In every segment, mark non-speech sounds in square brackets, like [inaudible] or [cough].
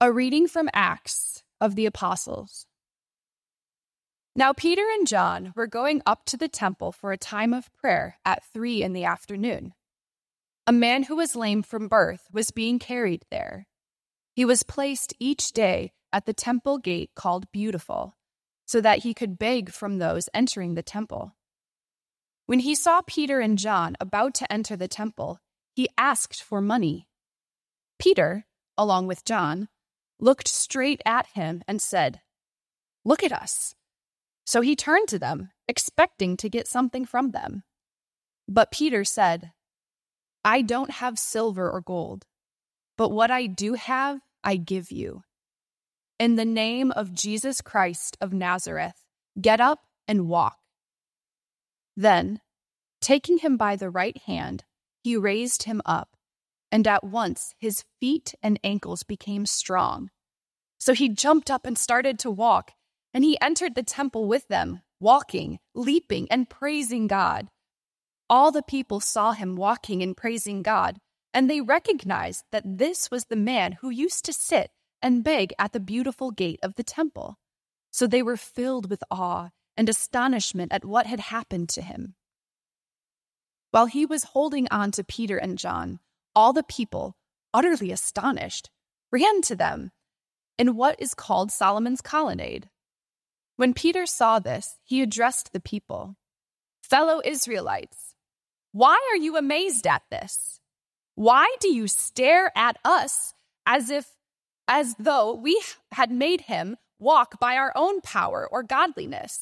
A reading from Acts of the Apostles. Now, Peter and John were going up to the temple for a time of prayer at three in the afternoon. A man who was lame from birth was being carried there. He was placed each day at the temple gate called Beautiful, so that he could beg from those entering the temple. When he saw Peter and John about to enter the temple, he asked for money. Peter, along with John, looked straight at him and said, Look at us. So he turned to them, expecting to get something from them. But Peter said, I don't have silver or gold, but what I do have, I give you. In the name of Jesus Christ of Nazareth, get up and walk. Then, taking him by the right hand, he raised him up and at once his feet and ankles became strong. So he jumped up and started to walk, and he entered the temple with them, walking, leaping, and praising God. All the people saw him walking and praising God, and they recognized that this was the man who used to sit and beg at the beautiful gate of the temple. So they were filled with awe and astonishment at what had happened to him. While he was holding on to Peter and John, all the people, utterly astonished, ran to them in what is called Solomon's colonnade. When Peter saw this, he addressed the people Fellow Israelites, why are you amazed at this? Why do you stare at us as if, as though we had made him walk by our own power or godliness?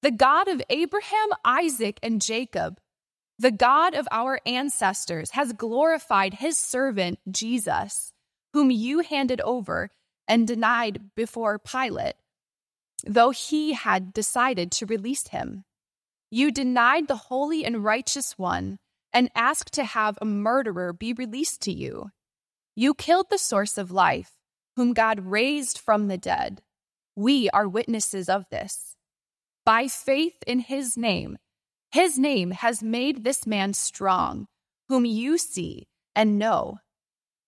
The God of Abraham, Isaac, and Jacob the God of our ancestors has glorified his servant Jesus, whom you handed over and denied before Pilate, though he had decided to release him. You denied the holy and righteous one and asked to have a murderer be released to you. You killed the source of life, whom God raised from the dead. We are witnesses of this. By faith in his name, his name has made this man strong, whom you see and know.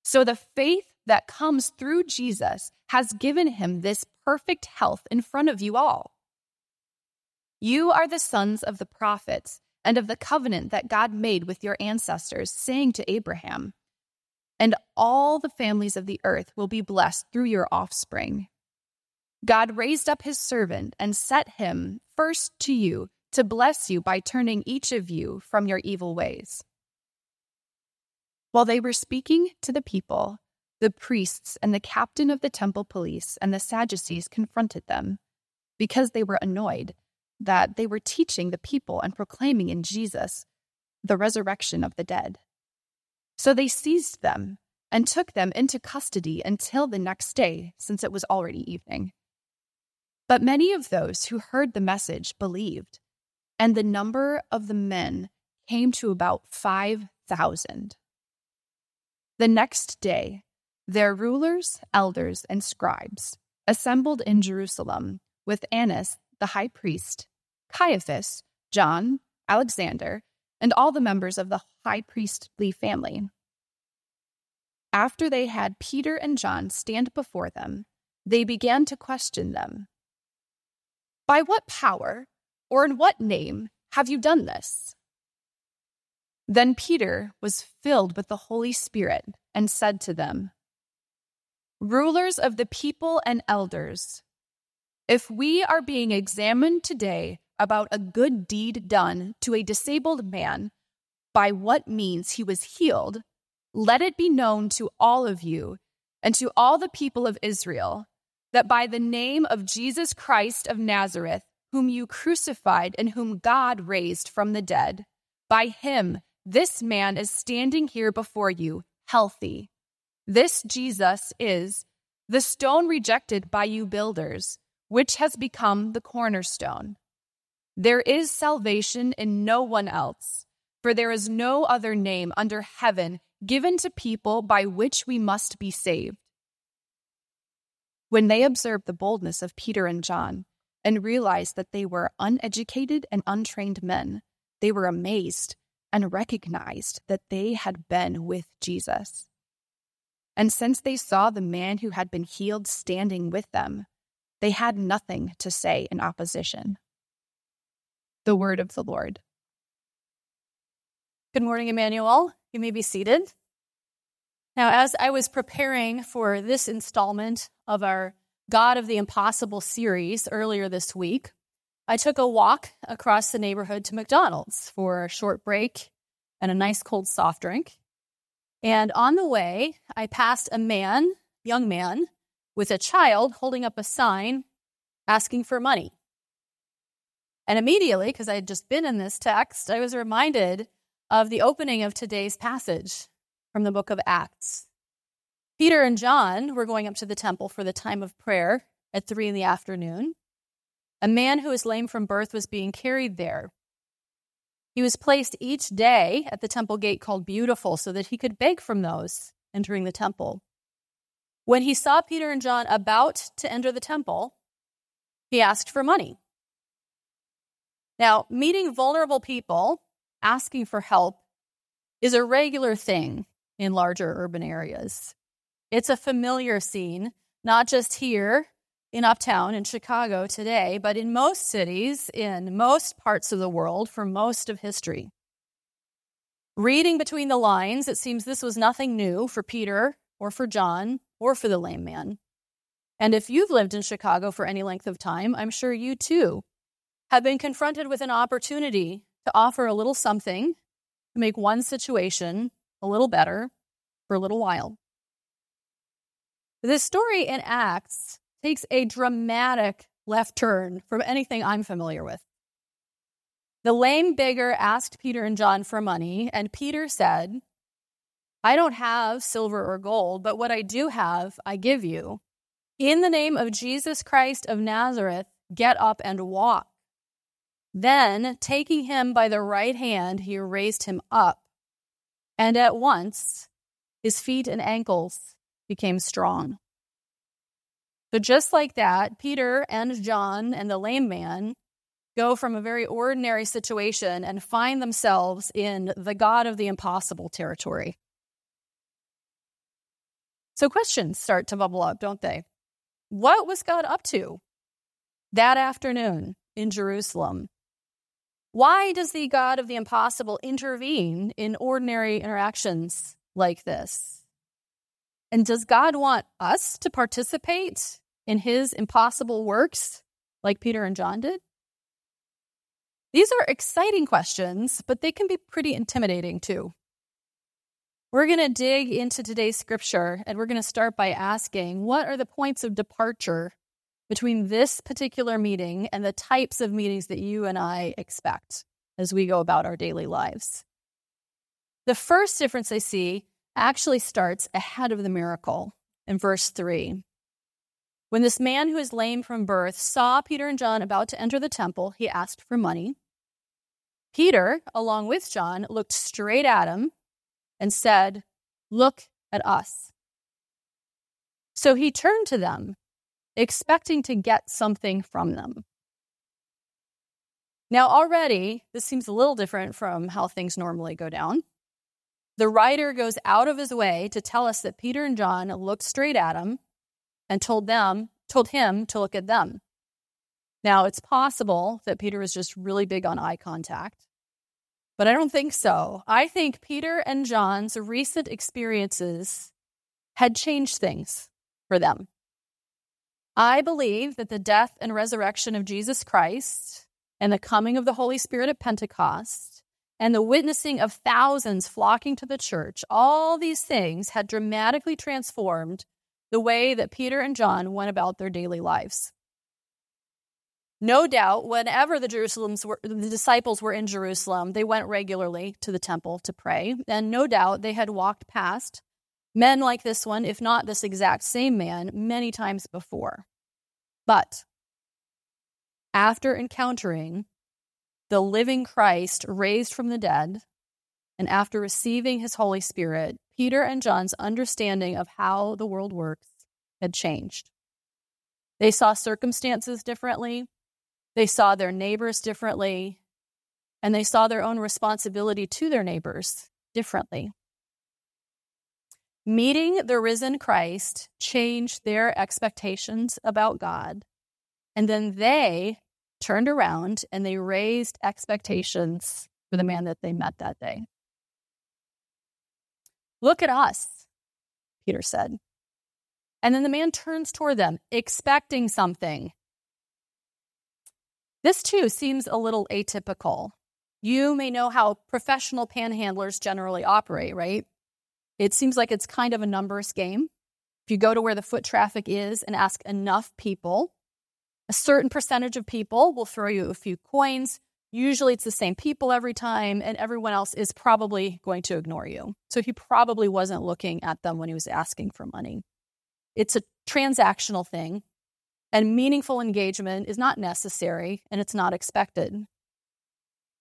So the faith that comes through Jesus has given him this perfect health in front of you all. You are the sons of the prophets and of the covenant that God made with your ancestors, saying to Abraham, And all the families of the earth will be blessed through your offspring. God raised up his servant and set him first to you to bless you by turning each of you from your evil ways. While they were speaking to the people, the priests and the captain of the temple police and the Sadducees confronted them because they were annoyed that they were teaching the people and proclaiming in Jesus the resurrection of the dead. So they seized them and took them into custody until the next day, since it was already evening. But many of those who heard the message believed and the number of the men came to about 5,000. The next day, their rulers, elders, and scribes assembled in Jerusalem with Annas the high priest, Caiaphas, John, Alexander, and all the members of the high priestly family. After they had Peter and John stand before them, they began to question them. By what power or in what name have you done this? Then Peter was filled with the Holy Spirit and said to them, Rulers of the people and elders, if we are being examined today about a good deed done to a disabled man, by what means he was healed, let it be known to all of you and to all the people of Israel that by the name of Jesus Christ of Nazareth, whom you crucified and whom God raised from the dead. By him, this man is standing here before you, healthy. This Jesus is the stone rejected by you builders, which has become the cornerstone. There is salvation in no one else, for there is no other name under heaven given to people by which we must be saved. When they observed the boldness of Peter and John, and realized that they were uneducated and untrained men, they were amazed and recognized that they had been with Jesus. And since they saw the man who had been healed standing with them, they had nothing to say in opposition. The word of the Lord. Good morning, Immanuel. You may be seated. Now, as I was preparing for this installment of our God of the Impossible series earlier this week, I took a walk across the neighborhood to McDonald's for a short break and a nice cold soft drink. And on the way, I passed a man, young man, with a child holding up a sign asking for money. And immediately, because I had just been in this text, I was reminded of the opening of today's passage from the book of Acts. Peter and John were going up to the temple for the time of prayer at three in the afternoon. A man who was lame from birth was being carried there. He was placed each day at the temple gate called Beautiful so that he could beg from those entering the temple. When he saw Peter and John about to enter the temple, he asked for money. Now, meeting vulnerable people, asking for help, is a regular thing in larger urban areas. It's a familiar scene, not just here in Uptown in Chicago today, but in most cities, in most parts of the world for most of history. Reading between the lines, it seems this was nothing new for Peter or for John or for the lame man. And if you've lived in Chicago for any length of time, I'm sure you too have been confronted with an opportunity to offer a little something to make one situation a little better for a little while. This story in Acts takes a dramatic left turn from anything I'm familiar with. The lame beggar asked Peter and John for money, and Peter said, I don't have silver or gold, but what I do have, I give you. In the name of Jesus Christ of Nazareth, get up and walk. Then, taking him by the right hand, he raised him up, and at once his feet and ankles became strong. So, just like that, Peter and John and the lame man go from a very ordinary situation and find themselves in the God of the impossible territory. So, questions start to bubble up, don't they? What was God up to that afternoon in Jerusalem? Why does the God of the impossible intervene in ordinary interactions like this? And does God want us to participate in his impossible works like Peter and John did? These are exciting questions, but they can be pretty intimidating too. We're going to dig into today's scripture and we're going to start by asking what are the points of departure between this particular meeting and the types of meetings that you and I expect as we go about our daily lives? The first difference I see actually starts ahead of the miracle in verse 3. When this man who is lame from birth saw Peter and John about to enter the temple, he asked for money. Peter, along with John, looked straight at him and said, Look at us. So he turned to them, expecting to get something from them. Now, already, this seems a little different from how things normally go down. The writer goes out of his way to tell us that Peter and John looked straight at him and told them, told him to look at them. Now, it's possible that Peter was just really big on eye contact, but I don't think so. I think Peter and John's recent experiences had changed things for them. I believe that the death and resurrection of Jesus Christ and the coming of the Holy Spirit at Pentecost and the witnessing of thousands flocking to the church, all these things had dramatically transformed the way that Peter and John went about their daily lives. No doubt, whenever the, Jerusalem's were, the disciples were in Jerusalem, they went regularly to the temple to pray. And no doubt they had walked past men like this one, if not this exact same man, many times before. But after encountering the living Christ raised from the dead, and after receiving his Holy Spirit, Peter and John's understanding of how the world works had changed. They saw circumstances differently, they saw their neighbors differently, and they saw their own responsibility to their neighbors differently. meeting the risen Christ changed their expectations about God. And then they turned around and they raised expectations for the man that they met that day. Look at us, Peter said. And then the man turns toward them, expecting something. This too seems a little atypical. You may know how professional panhandlers generally operate, right? It seems like it's kind of a numbers game. If you go to where the foot traffic is and ask enough people, a certain percentage of people will throw you a few coins. Usually it's the same people every time, and everyone else is probably going to ignore you. So he probably wasn't looking at them when he was asking for money. It's a transactional thing, and meaningful engagement is not necessary and it's not expected.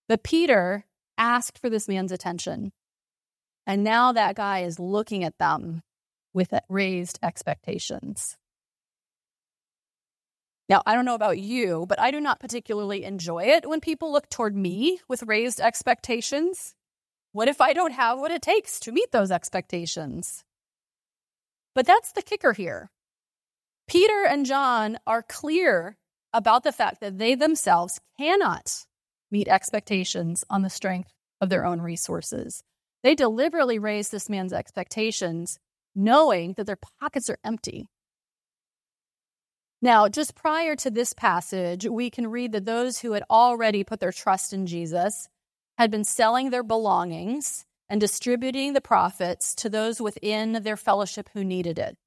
But Peter asked for this man's attention. And now that guy is looking at them with raised expectations. Now, I don't know about you, but I do not particularly enjoy it when people look toward me with raised expectations. What if I don't have what it takes to meet those expectations? But that's the kicker here. Peter and John are clear about the fact that they themselves cannot meet expectations on the strength of their own resources. They deliberately raise this man's expectations, knowing that their pockets are empty. Now, just prior to this passage, we can read that those who had already put their trust in Jesus had been selling their belongings and distributing the profits to those within their fellowship who needed it.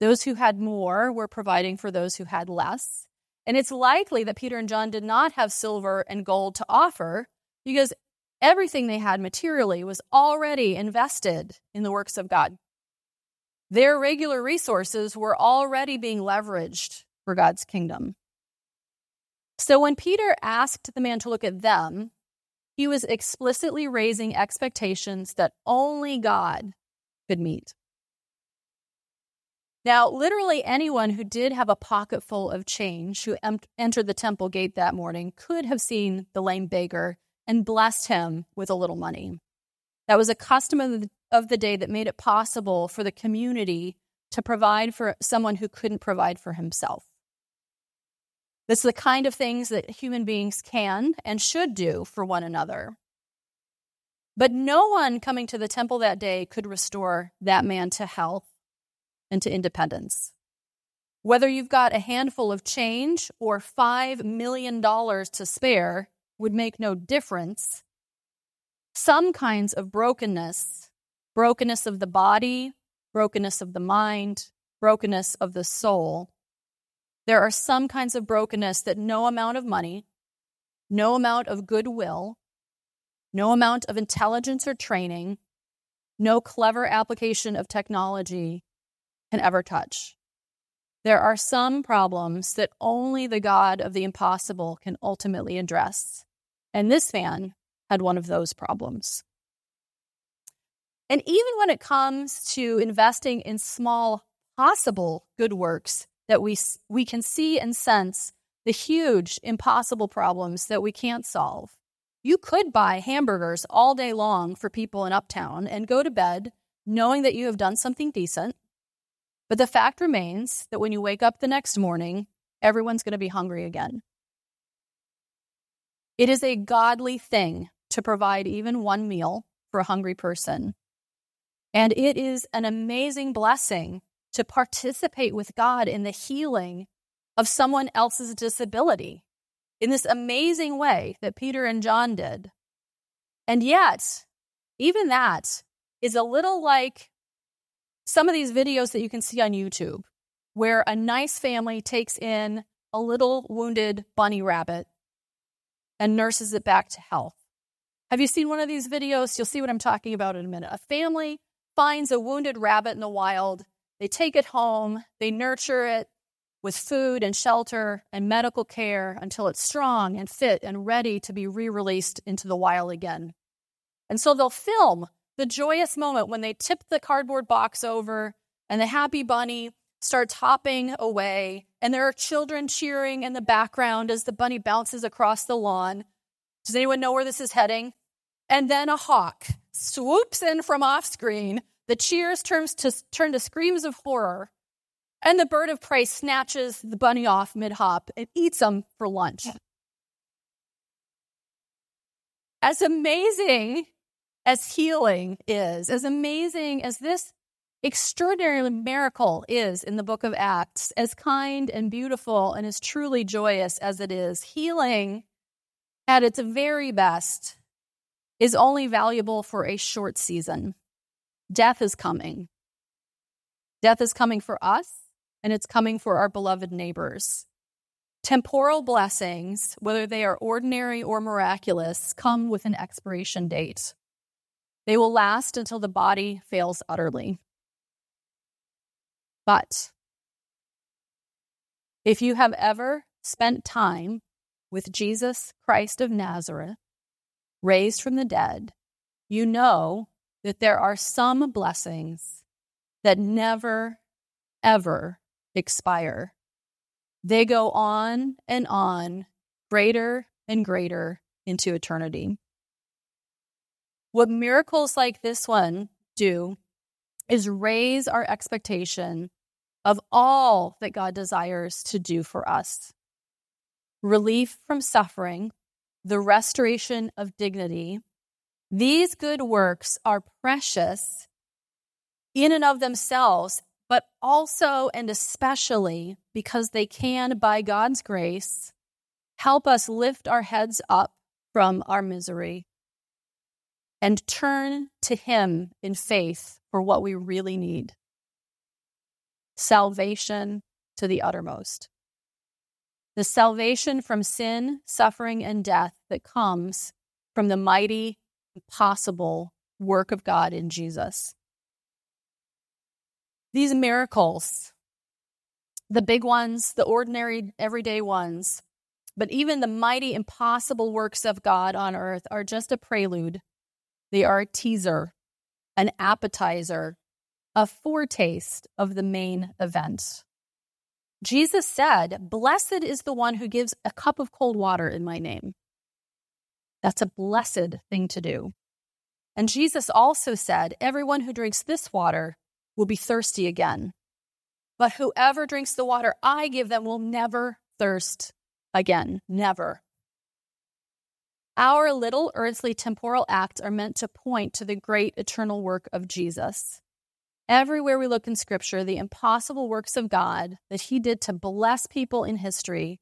Those who had more were providing for those who had less. And it's likely that Peter and John did not have silver and gold to offer because everything they had materially was already invested in the works of God. Their regular resources were already being leveraged for God's kingdom. So when Peter asked the man to look at them, he was explicitly raising expectations that only God could meet. Now, literally anyone who did have a pocket full of change who entered the temple gate that morning could have seen the lame beggar and blessed him with a little money. That was a custom of the, of the day that made it possible for the community to provide for someone who couldn't provide for himself. This is the kind of things that human beings can and should do for one another. But no one coming to the temple that day could restore that man to health and to independence. Whether you've got a handful of change or $5 million to spare would make no difference some kinds of brokenness brokenness of the body, brokenness of the mind, brokenness of the soul. There are some kinds of brokenness that no amount of money, no amount of goodwill, no amount of intelligence or training, no clever application of technology can ever touch. There are some problems that only the God of the impossible can ultimately address. And this man had one of those problems. And even when it comes to investing in small possible good works that we, we can see and sense the huge impossible problems that we can't solve. You could buy hamburgers all day long for people in Uptown and go to bed knowing that you have done something decent. But the fact remains that when you wake up the next morning, everyone's going to be hungry again. It is a godly thing to provide even one meal for a hungry person. And it is an amazing blessing to participate with God in the healing of someone else's disability in this amazing way that Peter and John did. And yet, even that is a little like some of these videos that you can see on YouTube, where a nice family takes in a little wounded bunny rabbit and nurses it back to health. Have you seen one of these videos? You'll see what I'm talking about in a minute. A family finds a wounded rabbit in the wild, they take it home, they nurture it with food and shelter and medical care until it's strong and fit and ready to be re released into the wild again. And so they'll film the joyous moment when they tip the cardboard box over and the happy bunny starts hopping away, and there are children cheering in the background as the bunny bounces across the lawn. Does anyone know where this is heading? And then a hawk swoops in from off screen, the cheers turns to, turn to screams of horror, and the bird of prey snatches the bunny off mid hop and eats him for lunch. As amazing as healing is, as amazing as this extraordinary miracle is in the book of Acts, as kind and beautiful and as truly joyous as it is, healing at its very best is only valuable for a short season. Death is coming. Death is coming for us, and it's coming for our beloved neighbors. Temporal blessings, whether they are ordinary or miraculous, come with an expiration date. They will last until the body fails utterly. But if you have ever spent time with Jesus Christ of Nazareth, raised from the dead, you know that there are some blessings that never, ever expire. They go on and on, greater and greater into eternity. What miracles like this one do is raise our expectation of all that God desires to do for us relief from suffering, the restoration of dignity. These good works are precious in and of themselves, but also and especially because they can, by God's grace, help us lift our heads up from our misery and turn to Him in faith for what we really need salvation to the uttermost. The salvation from sin, suffering, and death that comes from the mighty, impossible work of God in Jesus. These miracles, the big ones, the ordinary, everyday ones, but even the mighty, impossible works of God on earth are just a prelude. They are a teaser, an appetizer a foretaste of the main event. Jesus said, Blessed is the one who gives a cup of cold water in my name. That's a blessed thing to do. And Jesus also said, Everyone who drinks this water will be thirsty again. But whoever drinks the water I give them will never thirst again. Never. Our little earthly temporal acts are meant to point to the great eternal work of Jesus. Everywhere we look in scripture, the impossible works of God that he did to bless people in history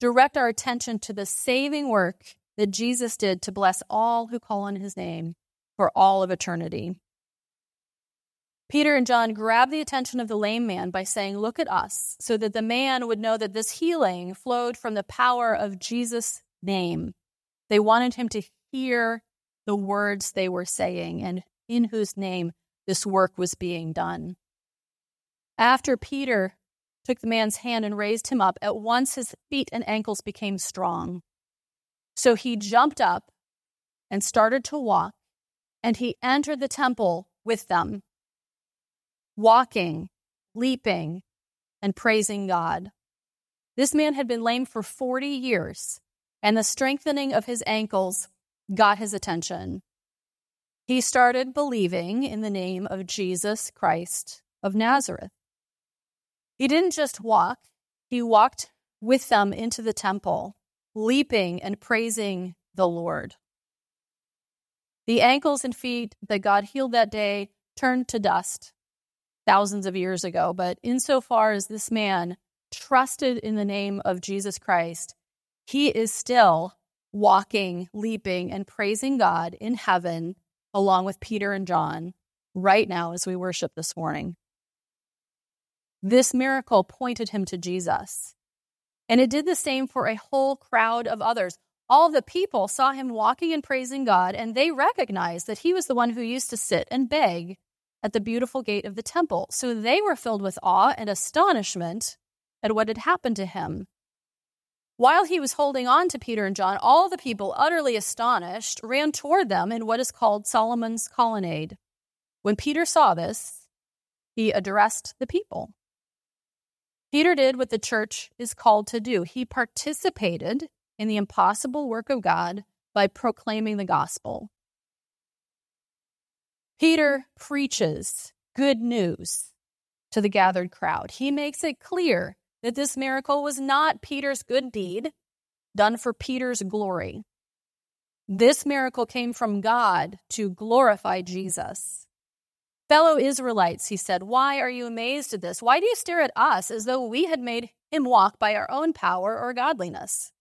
direct our attention to the saving work that Jesus did to bless all who call on his name for all of eternity. Peter and John grabbed the attention of the lame man by saying, Look at us, so that the man would know that this healing flowed from the power of Jesus' name. They wanted him to hear the words they were saying and in whose name this work was being done. After Peter took the man's hand and raised him up, at once his feet and ankles became strong. So he jumped up and started to walk, and he entered the temple with them, walking, leaping, and praising God. This man had been lame for 40 years, and the strengthening of his ankles got his attention he started believing in the name of Jesus Christ of Nazareth. He didn't just walk, he walked with them into the temple, leaping and praising the Lord. The ankles and feet that God healed that day turned to dust thousands of years ago, but insofar as this man trusted in the name of Jesus Christ, he is still walking, leaping, and praising God in heaven along with Peter and John right now as we worship this morning. This miracle pointed him to Jesus. And it did the same for a whole crowd of others. All the people saw him walking and praising God, and they recognized that he was the one who used to sit and beg at the beautiful gate of the temple. So they were filled with awe and astonishment at what had happened to him. While he was holding on to Peter and John, all the people, utterly astonished, ran toward them in what is called Solomon's colonnade. When Peter saw this, he addressed the people. Peter did what the church is called to do. He participated in the impossible work of God by proclaiming the gospel. Peter preaches good news to the gathered crowd. He makes it clear that this miracle was not Peter's good deed done for Peter's glory. This miracle came from God to glorify Jesus. Fellow Israelites, he said, why are you amazed at this? Why do you stare at us as though we had made him walk by our own power or godliness?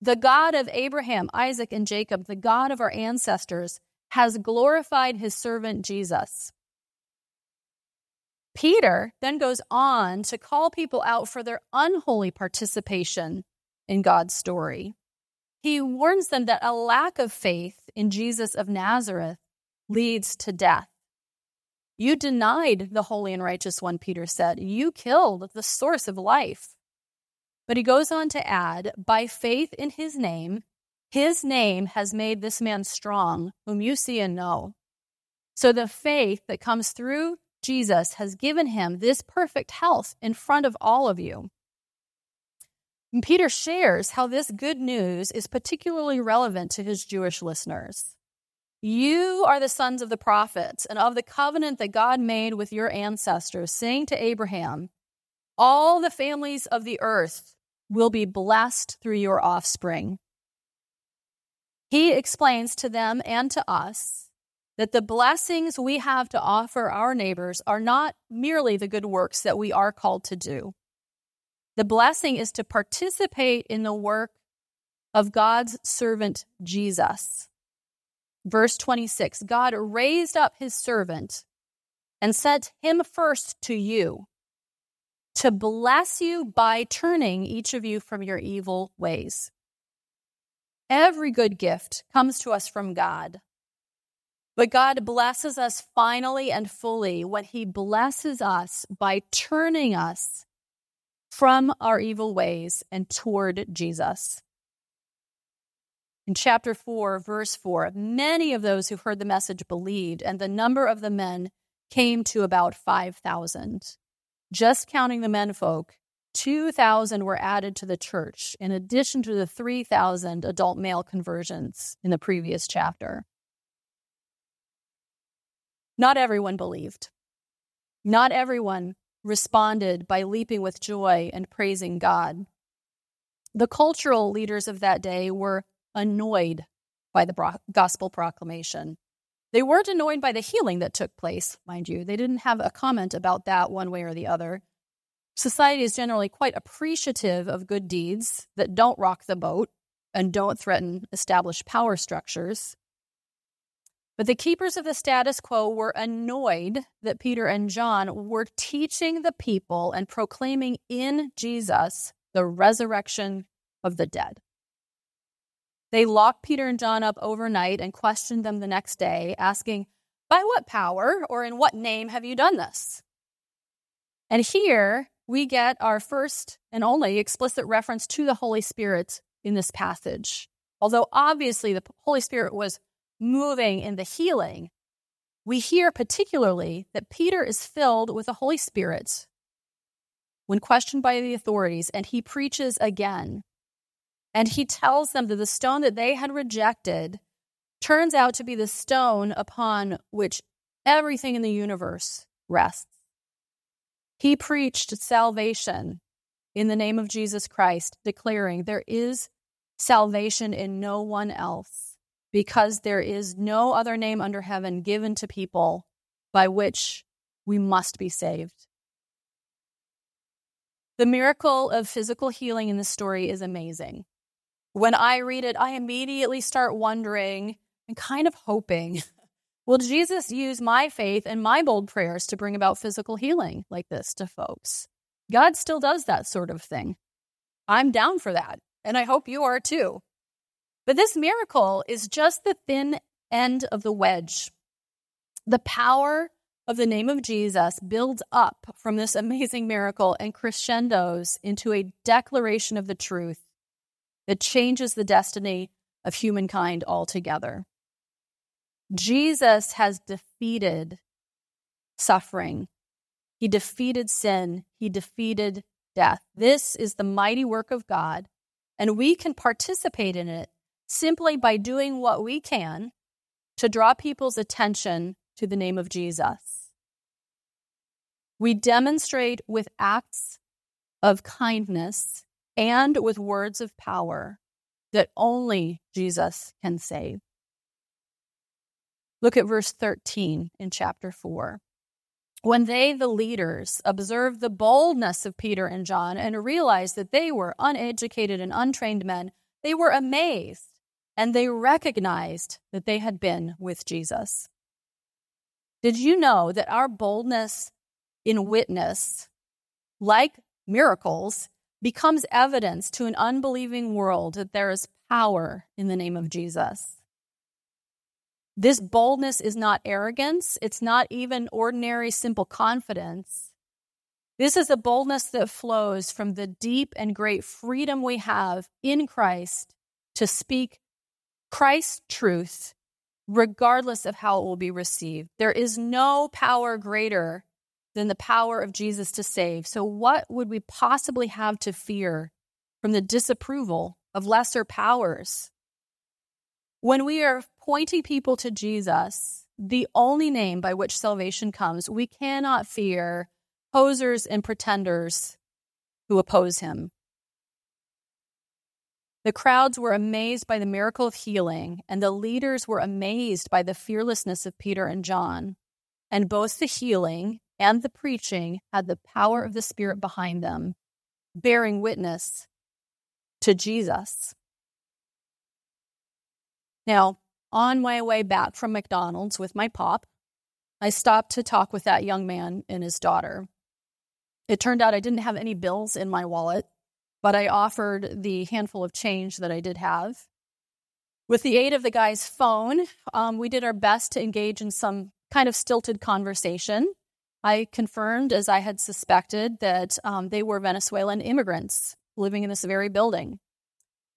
The God of Abraham, Isaac, and Jacob, the God of our ancestors, has glorified his servant Jesus. Peter then goes on to call people out for their unholy participation in God's story. He warns them that a lack of faith in Jesus of Nazareth leads to death. You denied the holy and righteous one, Peter said. You killed the source of life. But he goes on to add, by faith in his name, his name has made this man strong, whom you see and know. So the faith that comes through Jesus has given him this perfect health in front of all of you. And Peter shares how this good news is particularly relevant to his Jewish listeners. You are the sons of the prophets and of the covenant that God made with your ancestors, saying to Abraham, All the families of the earth will be blessed through your offspring. He explains to them and to us that the blessings we have to offer our neighbors are not merely the good works that we are called to do. The blessing is to participate in the work of God's servant Jesus. Verse 26 God raised up his servant and sent him first to you to bless you by turning each of you from your evil ways. Every good gift comes to us from God. But God blesses us finally and fully when He blesses us by turning us from our evil ways and toward Jesus. In chapter 4, verse 4, many of those who heard the message believed, and the number of the men came to about 5,000. Just counting the menfolk, 2,000 were added to the church, in addition to the 3,000 adult male conversions in the previous chapter. Not everyone believed. Not everyone responded by leaping with joy and praising God. The cultural leaders of that day were annoyed by the gospel proclamation. They weren't annoyed by the healing that took place, mind you. They didn't have a comment about that one way or the other. Society is generally quite appreciative of good deeds that don't rock the boat and don't threaten established power structures. But the keepers of the status quo were annoyed that Peter and John were teaching the people and proclaiming in Jesus the resurrection of the dead. They locked Peter and John up overnight and questioned them the next day, asking, By what power or in what name have you done this? And here we get our first and only explicit reference to the Holy Spirit in this passage. Although obviously the Holy Spirit was moving in the healing, we hear particularly that Peter is filled with the Holy Spirit when questioned by the authorities, and he preaches again and he tells them that the stone that they had rejected turns out to be the stone upon which everything in the universe rests. He preached salvation in the name of Jesus Christ, declaring there is salvation in no one else, because there is no other name under heaven given to people by which we must be saved. The miracle of physical healing in this story is amazing. When I read it, I immediately start wondering and kind of hoping [laughs] will Jesus use my faith and my bold prayers to bring about physical healing like this to folks? God still does that sort of thing. I'm down for that, and I hope you are too. But this miracle is just the thin end of the wedge. The power of the name of Jesus builds up from this amazing miracle and crescendos into a declaration of the truth that changes the destiny of humankind altogether. Jesus has defeated suffering. He defeated sin. He defeated death. This is the mighty work of God, and we can participate in it simply by doing what we can to draw people's attention to the name of Jesus. We demonstrate with acts of kindness and with words of power that only Jesus can save. Look at verse 13 in chapter 4. When they, the leaders, observed the boldness of Peter and John and realized that they were uneducated and untrained men, they were amazed and they recognized that they had been with Jesus. Did you know that our boldness in witness, like miracles, becomes evidence to an unbelieving world that there is power in the name of Jesus? This boldness is not arrogance. It's not even ordinary, simple confidence. This is a boldness that flows from the deep and great freedom we have in Christ to speak Christ's truth, regardless of how it will be received. There is no power greater than the power of Jesus to save. So, what would we possibly have to fear from the disapproval of lesser powers? When we are pointing people to Jesus, the only name by which salvation comes, we cannot fear posers and pretenders who oppose him. The crowds were amazed by the miracle of healing, and the leaders were amazed by the fearlessness of Peter and John. And both the healing and the preaching had the power of the Spirit behind them, bearing witness to Jesus. Now, on my way back from McDonald's with my pop, I stopped to talk with that young man and his daughter. It turned out I didn't have any bills in my wallet, but I offered the handful of change that I did have. With the aid of the guy's phone, um, we did our best to engage in some kind of stilted conversation. I confirmed, as I had suspected, that um, they were Venezuelan immigrants living in this very building.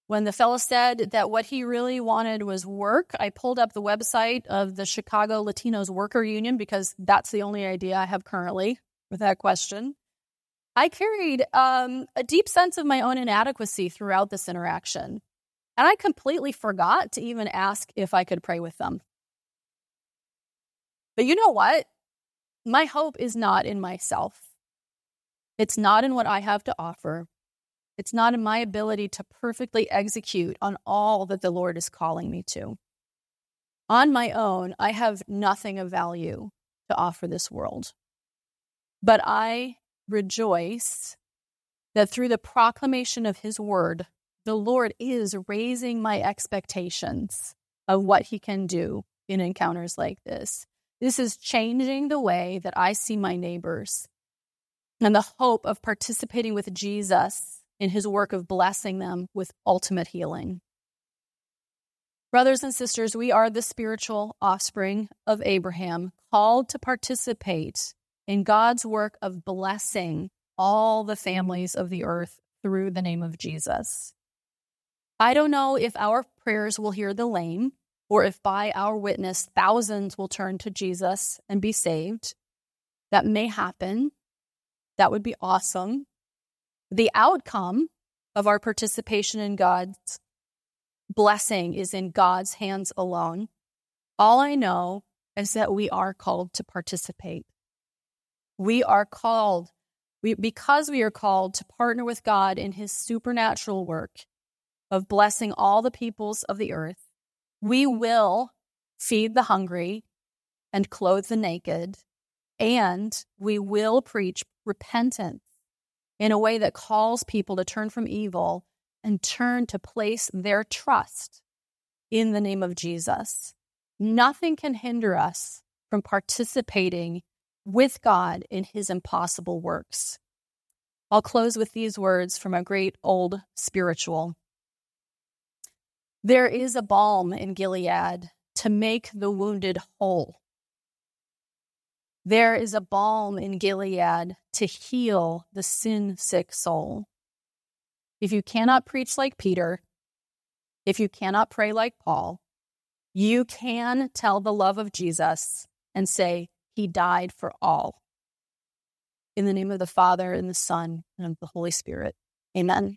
When the fellow said that what he really wanted was work, I pulled up the website of the Chicago Latinos Worker Union because that's the only idea I have currently with that question. I carried um, a deep sense of my own inadequacy throughout this interaction, and I completely forgot to even ask if I could pray with them. But you know what? My hope is not in myself. It's not in what I have to offer. It's not in my ability to perfectly execute on all that the Lord is calling me to. On my own, I have nothing of value to offer this world. But I rejoice that through the proclamation of his word, the Lord is raising my expectations of what he can do in encounters like this. This is changing the way that I see my neighbors and the hope of participating with Jesus in his work of blessing them with ultimate healing. Brothers and sisters, we are the spiritual offspring of Abraham, called to participate in God's work of blessing all the families of the earth through the name of Jesus. I don't know if our prayers will heal the lame or if by our witness thousands will turn to Jesus and be saved. That may happen. That would be awesome. The outcome of our participation in God's blessing is in God's hands alone. All I know is that we are called to participate. We are called, we, because we are called to partner with God in his supernatural work of blessing all the peoples of the earth, we will feed the hungry and clothe the naked, and we will preach repentance in a way that calls people to turn from evil and turn to place their trust in the name of Jesus. Nothing can hinder us from participating with God in his impossible works. I'll close with these words from a great old spiritual. There is a balm in Gilead to make the wounded whole. There is a balm in Gilead to heal the sin sick soul. If you cannot preach like Peter, if you cannot pray like Paul, you can tell the love of Jesus and say, He died for all. In the name of the Father, and the Son, and of the Holy Spirit. Amen.